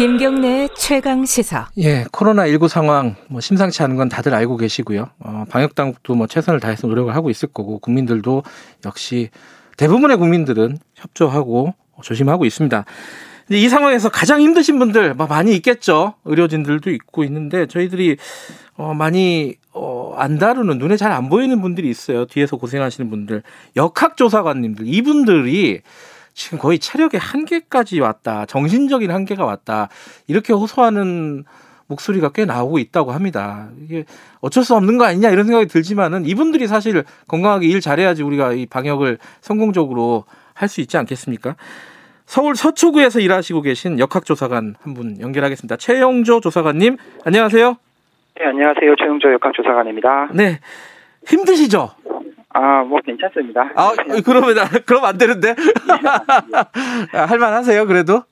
김경래 최강 시사. 예, 코로나 19 상황 뭐 심상치 않은 건 다들 알고 계시고요. 어, 방역 당국도 뭐 최선을 다해서 노력을 하고 있을 거고 국민들도 역시 대부분의 국민들은 협조하고 조심하고 있습니다. 이 상황에서 가장 힘드신 분들 뭐 많이 있겠죠. 의료진들도 있고 있는데 저희들이 어 많이 어 안 다루는 눈에 잘 안 보이는 분들이 있어요. 뒤에서 고생하시는 분들, 역학조사관님들 이분들이 지금 거의 체력의 한계까지 왔다. 정신적인 한계가 왔다. 이렇게 호소하는 목소리가 꽤 나오고 있다고 합니다. 이게 어쩔 수 없는 거 아니냐 이런 생각이 들지만은 이분들이 사실 건강하게 일 잘해야지 우리가 이 방역을 성공적으로 할 수 있지 않겠습니까? 서울 서초구에서 일하시고 계신 역학조사관 한 분 연결하겠습니다. 최영조 조사관님, 안녕하세요. 네, 안녕하세요. 최영조 역학조사관입니다. 네. 힘드시죠? 아, 뭐 괜찮습니다. 아, 그러면 그럼 안 되는데. 할만 하세요, 그래도?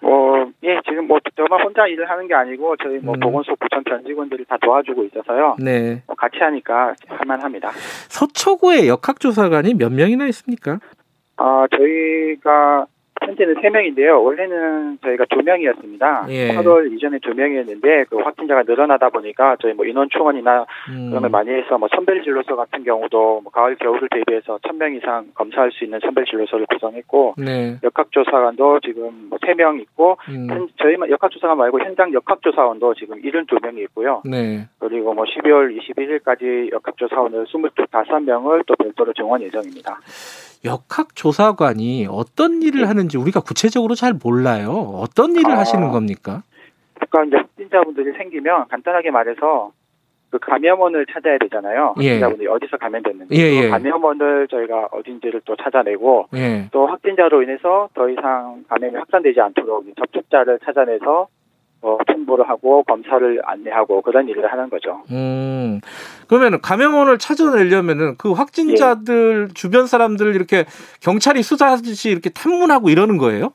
뭐, 예, 지금 뭐 저만 혼자 일을 하는 게 아니고 저희 뭐 음. 보건소 구청 전 직원들이 다 도와주고 있어서요. 네. 뭐 같이 하니까 할만합니다. 서초구에 역학조사관이 몇 명이나 있습니까? 아, 저희가 현재는 3명인데요. 원래는 저희가 2명이었습니다. 예. 8월 이전에 2명이었는데 그 확진자가 늘어나다 보니까 저희 뭐 인원 충원이나 음. 그런 걸 많이 해서 뭐 선별 진료소 같은 경우도 뭐 가을 겨울을 대비해서 1000명 이상 검사할 수 있는 선별 진료소를 구성했고 네. 역학조사관도 지금 뭐 3명 있고 음. 저희만 역학조사관 말고 현장 역학조사원도 지금 72명이 있고요. 네. 그리고 뭐 12월 21일까지 역학조사원을 25명을 또 별도로 정원 예정입니다. 역학조사관이 어떤 일을 네. 하는지 우리가 구체적으로 잘 몰라요. 어떤 일을 아, 하시는 겁니까? 그러니까 이제 확진자분들이 생기면 간단하게 말해서 그 감염원을 찾아야 되잖아요. 예. 확진자분들이 어디서 감염됐는지. 예, 예. 감염원을 저희가 어딘지를 또 찾아내고 예. 또 확진자로 인해서 더 이상 감염이 확산되지 않도록 접촉자를 찾아내서 어, 통보를 하고 검사를 안내하고 그런 일을 하는 거죠. 음, 그러면 감염원을 찾아내려면은 그 확진자들 예. 주변 사람들 이렇게 경찰이 수사하듯이 이렇게 탐문하고 이러는 거예요?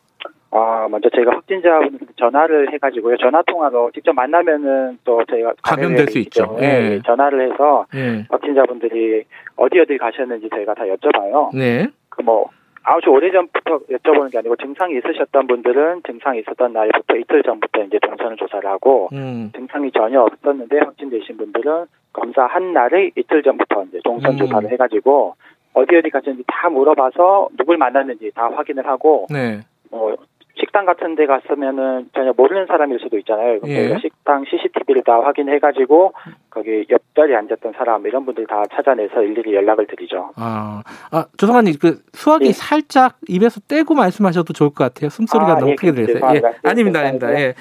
아, 먼저 저희가 확진자분 전화를 해가지고요. 전화 통화로 직접 만나면은 또 저희가 감염될 수 있죠. 예. 전화를 해서 예. 확진자분들이 어디 어디 가셨는지 저희가 다 여쭤봐요. 네. 그뭐 아주 오래전부터 여쭤보는 게 아니고 증상이 있으셨던 분들은 증상이 있었던 날부터 이틀 전부터 이제 동선을 조사를 하고 음. 증상이 전혀 없었는데 확진되신 분들은 검사 한 날의 이틀 전부터 이제 동선 음. 조사를 해가지고 어디 어디 갔는지 다 물어봐서 누굴 만났는지 다 확인을 하고 네. 뭐 식당 같은 데 갔으면은 전혀 모르는 사람일 수도 있잖아요. 예. 식당 CCTV를 다 확인해가지고 거기 옆자리에 앉았던 사람 이런 분들 다 찾아내서 일일이 연락을 드리죠. 아, 아 조성관님 그 수화기 예. 살짝 입에서 떼고 말씀하셔도 좋을 것 같아요. 숨소리가 아, 너무 예, 크게 들려서. 예. 아닙니다, 아닙니다. 예.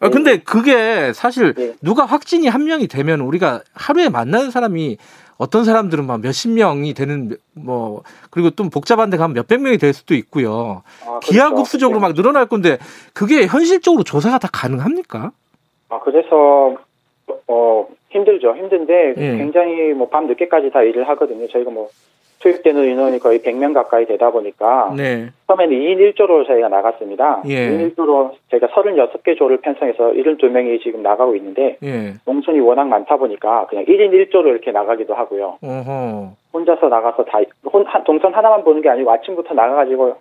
아, 근데 그게 사실 예. 누가 확진이 한 명이 되면 우리가 하루에 만나는 사람이 어떤 사람들은 막 몇십 명이 되는 뭐 그리고 또 복잡한 데 가면 몇백 명이 될 수도 있고요. 아, 그렇죠. 기하급수적으로 막 늘어날 건데 그게 현실적으로 조사가 다 가능합니까? 아 그래서 어 힘들죠. 힘든데 예. 굉장히 뭐 밤 늦게까지 다 일을 하거든요. 저희가 뭐 투입되는 인원이 거의 100명 가까이 되다 보니까 네. 처음에는 2인 1조로 저희가 나갔습니다. 예. 2인 1조로 저희가 36개 조를 편성해서 72명이 지금 나가고 있는데 예. 농촌이 워낙 많다 보니까 그냥 1인 1조로 이렇게 나가기도 하고요. 어허. 혼자서 나가서 다 혼, 동선 하나만 보는 게 아니고 아침부터 나가가지고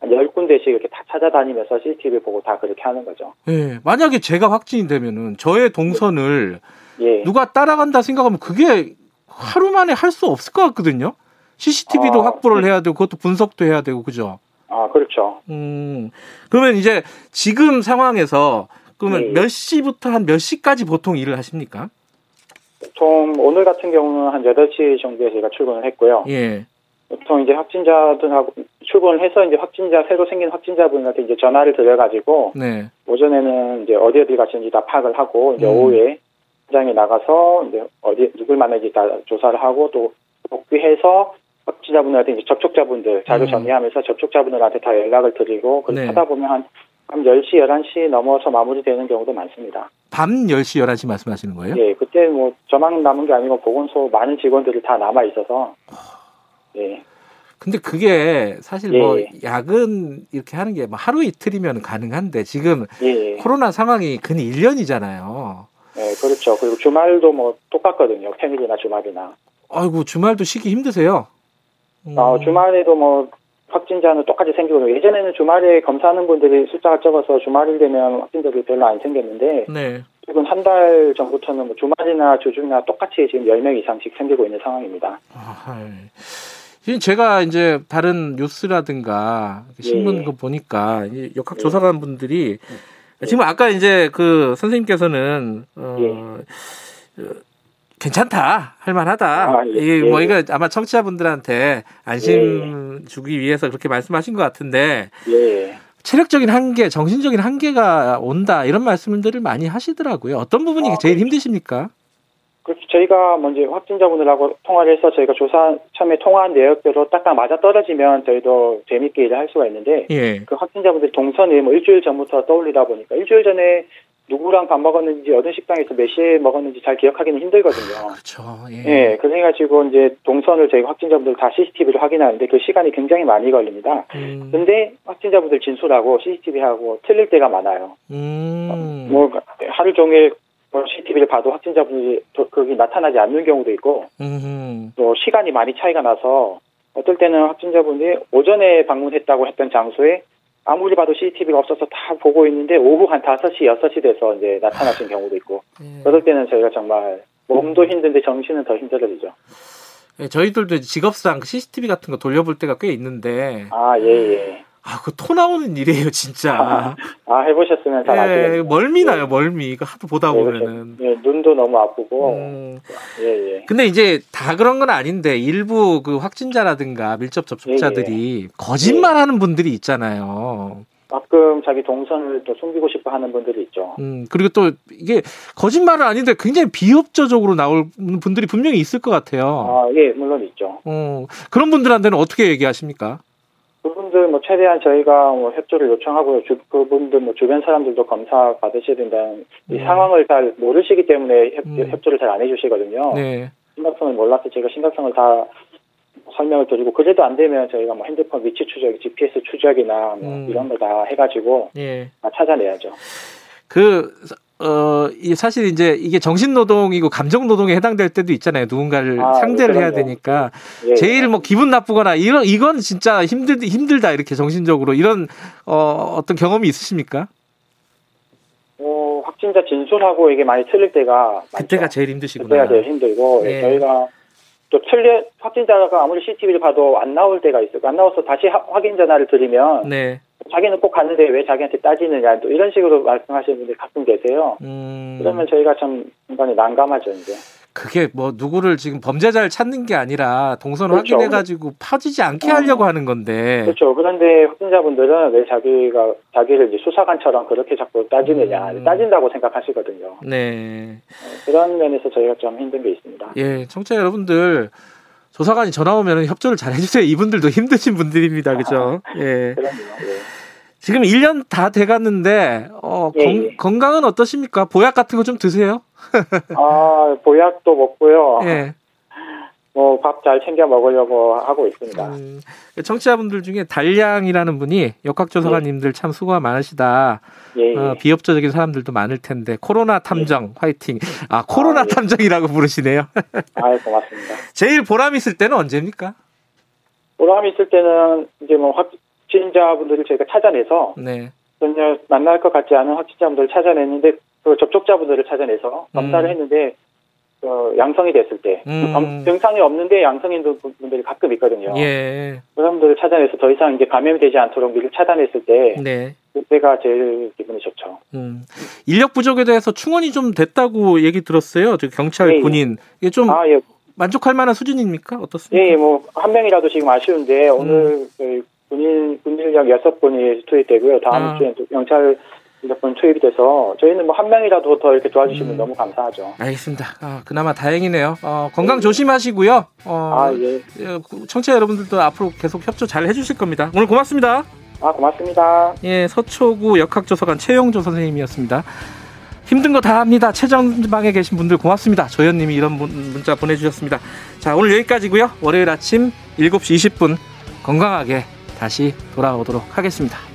한 10군데씩 이렇게 다 찾아다니면서 CCTV 보고 다 그렇게 하는 거죠. 예. 만약에 제가 확진이 되면은 저의 동선을 예. 누가 따라간다 생각하면 그게 하루 만에 할 수 없을 것 같거든요. CCTV도 아, 확보를 네. 해야 되고 그것도 분석도 해야 되고 그죠? 아 그렇죠. 음 그러면 이제 지금 상황에서 그러면 네. 몇 시부터 한 몇 시까지 보통 일을 하십니까? 보통 오늘 같은 경우는 한 8시 정도에 제가 출근을 했고요. 예. 보통 이제 확진자들하고 출근을 해서 이제 확진자 새로 생긴 확진자분한테 이제 전화를 드려가지고 네. 오전에는 이제 어디 어디 가시는지 다 파악을 하고 이제 음. 오후에 현장에 나가서 이제 어디 누굴 만나는지 다 조사를 하고 또 복귀해서 확진자분들한테 이제 접촉자분들 자료 음. 정리하면서 접촉자분들한테 다 연락을 드리고 그렇게 네. 하다 보면 한, 밤 10시, 11시 넘어서 마무리되는 경우도 많습니다. 밤 10시, 11시 말씀하시는 거예요? 예, 그때 뭐 저만 남은 게 아니고 보건소 많은 직원들이 다 남아 있어서 예. 근데 그게 사실 뭐 예. 뭐 야근 이렇게 하는 게 뭐 하루 이틀이면 가능한데 지금 예. 코로나 상황이 근 1년이잖아요. 네, 그렇죠. 그리고 주말도 뭐 똑같거든요. 평일이나 주말이나. 아이고 주말도 쉬기 힘드세요? 음. 어, 주말에도 뭐 확진자는 똑같이 생기고 예전에는 주말에 검사하는 분들이 숫자가 적어서 주말이 되면 확진자들이 별로 안 생겼는데 네. 지금 한달 전부터는 뭐 주말이나 주중이나 똑같이 지금 10명 이상씩 생기고 있는 상황입니다. 아, 지금 제가 이제 다른 뉴스라든가 신문 예. 거 보니까 역학 조사관 분들이 예. 지금 아까 이제 그 선생님께서는 어, 예. 괜찮다 할만하다 아, 예. 이게 뭐 예. 이거 아마 청취자분들한테 안심 예. 주기 위해서 그렇게 말씀하신 것 같은데 예. 체력적인 한계, 정신적인 한계가 온다 이런 말씀들을 많이 하시더라고요. 어떤 부분이 아, 제일 힘드십니까? 그렇죠. 저희가 먼저 확진자분들하고 통화를 해서 저희가 조사 처음에 통화한 내역대로 딱딱 맞아 떨어지면 저희도 재밌게 일을 할 수가 있는데 예. 그 확진자분들 동선이 뭐 일주일 전부터 떠올리다 보니까 일주일 전에 누구랑 밥 먹었는지 어느 식당에서 몇 시에 먹었는지 잘 기억하기는 힘들거든요. 그렇죠. 예. 예 그래 가지고 이제 동선을 저희 확진자분들 다 CCTV로 확인하는데 그 시간이 굉장히 많이 걸립니다. 음. 근데 확진자분들 진술하고 CCTV하고 틀릴 때가 많아요. 음. 뭐 하루 종일 뭐 CCTV를 봐도 확진자분이 거기 나타나지 않는 경우도 있고 음흠. 또 시간이 많이 차이가 나서 어떨 때는 확진자분이 오전에 방문했다고 했던 장소에 아무리 봐도 CCTV가 없어서 다 보고 있는데 오후 한 5시, 6시 돼서 이제 나타나신 경우도 있고 예. 그럴 때는 저희가 정말 몸도 힘든데 정신은 더 힘들어지죠. 예, 저희들도 직업상 CCTV 같은 거 돌려볼 때가 꽤 있는데 아, 예, 예. 아, 그 토 나오는 일이에요, 진짜. 아, 아 해보셨으면 잘 예, 아시겠네요. 멀미 나요, 멀미. 이거 하도 보다 네, 보면은. 예, 눈도 너무 아프고. 음. 예, 예. 근데 이제 다 그런 건 아닌데, 일부 그 확진자라든가 밀접 접촉자들이 예, 예. 거짓말 하는 분들이 있잖아요. 가끔 자기 동선을 또 숨기고 싶어 하는 분들이 있죠. 음, 그리고 또 이게 거짓말은 아닌데 굉장히 비협조적으로 나올 분들이 분명히 있을 것 같아요. 아, 예, 물론 있죠. 어, 그런 분들한테는 어떻게 얘기하십니까? 그분들 뭐 최대한 저희가 뭐 협조를 요청하고요. 주, 그분들 뭐 주변 사람들도 검사 받으셔야 된다는 이 네. 상황을 잘 모르시기 때문에 협, 음. 협조를 잘 안 해주시거든요. 네. 심각성을 몰라서 제가 심각성을 다 설명을 드리고 그래도 안 되면 저희가 뭐 핸드폰 위치 추적, GPS 추적이나 뭐 음. 이런 거 다 해가지고 예. 다 찾아내야죠. 그 어, 이 사실 이제 이게 정신노동이고 감정노동에 해당될 때도 있잖아요. 누군가를 아, 상대를 해야 되니까. 예, 제일 뭐 기분 나쁘거나 이런, 이건 진짜 힘들, 힘들다. 이렇게 정신적으로. 이런, 어, 어떤 경험이 있으십니까? 어, 확진자 진술하고 이게 많이 틀릴 때가. 그때가 많죠. 제일 힘드시구나. 그때가 제일 힘들고. 예. 저희가 또 틀려, 확진자가 아무리 CCTV를 봐도 안 나올 때가 있어요. 안 나와서 다시 확인 전화를 드리면. 네. 자기는 꼭 갔는데 왜 자기한테 따지느냐 또 이런 식으로 말씀하시는 분들이 가끔 계세요. 음. 그러면 저희가 참 중간에 난감하죠 이제. 그게 뭐 누구를 지금 범죄자를 찾는 게 아니라 동선 그렇죠. 확인해가지고 파지지 않게 어. 하려고 하는 건데. 그렇죠. 그런데 확진자분들은 왜 자기가 자기를 이제 수사관처럼 그렇게 자꾸 따지느냐 음. 따진다고 생각하시거든요. 네. 어, 그런 면에서 저희가 좀 힘든 게 있습니다. 예, 청취자 여러분들 조사관이 전화 오면 협조를 잘 해주세요. 이분들도 힘드신 분들입니다. 그죠? 아, 예. 그럼요. 예. 지금 1년 다 돼갔는데 어, 예, 건, 예. 건강은 어떠십니까? 보약 같은 거 좀 드세요? 아 보약도 먹고요. 예. 뭐 밥 잘 챙겨 먹으려고 하고 있습니다. 음, 청취자분들 중에 달량이라는 분이 역학조사관님들 예. 참 수고가 많으시다. 예, 어, 비협조적인 사람들도 많을 텐데 코로나 탐정 예. 화이팅. 아 코로나 아, 예. 탐정이라고 부르시네요. 아 고맙습니다. 제일 보람 있을 때는 언제입니까? 보람 있을 때는 이제 뭐 확, 확진자분들을 저희가 찾아내서 네. 전혀 만날 것 같지 않은 확진자분들을 찾아냈는데 그 접촉자분들을 찾아내서 검사를 음. 했는데 어, 양성이 됐을 때 음. 증상이 없는데 양성인 분들이 가끔 있거든요. 예. 그런 분들을 찾아내서 더 이상 이제 감염이 되지 않도록 미리 차단했을 때 네. 그때가 제일 기분이 좋죠. 음. 인력 부족에 대해서 충원이 좀 됐다고 얘기 들었어요. 저 경찰 예, 예. 군인 이게 좀 아, 예. 만족할 만한 수준입니까? 어떻습니까? 예, 예 뭐 한 명이라도 지금 아쉬운데 오늘 음. 군인 군인력 여섯 분이 투입되고요. 다음 아. 주에 경찰 몇분 투입이 돼서 저희는 뭐 한 명이라도 더 이렇게 도와주시면 음. 너무 감사하죠. 알겠습니다. 아, 그나마 다행이네요. 어, 건강 네. 조심하시고요. 어, 아, 예. 예 청취자 여러분들도 앞으로 계속 협조 잘 해주실 겁니다. 오늘 고맙습니다. 아, 고맙습니다. 예, 서초구 역학조사관 최영조 선생님이었습니다. 힘든 거 다 합니다. 최전방에 계신 분들 고맙습니다. 조현님이 이런 문자 보내주셨습니다. 자, 오늘 여기까지고요. 월요일 아침 7시 20분 건강하게 다시 돌아오도록 하겠습니다.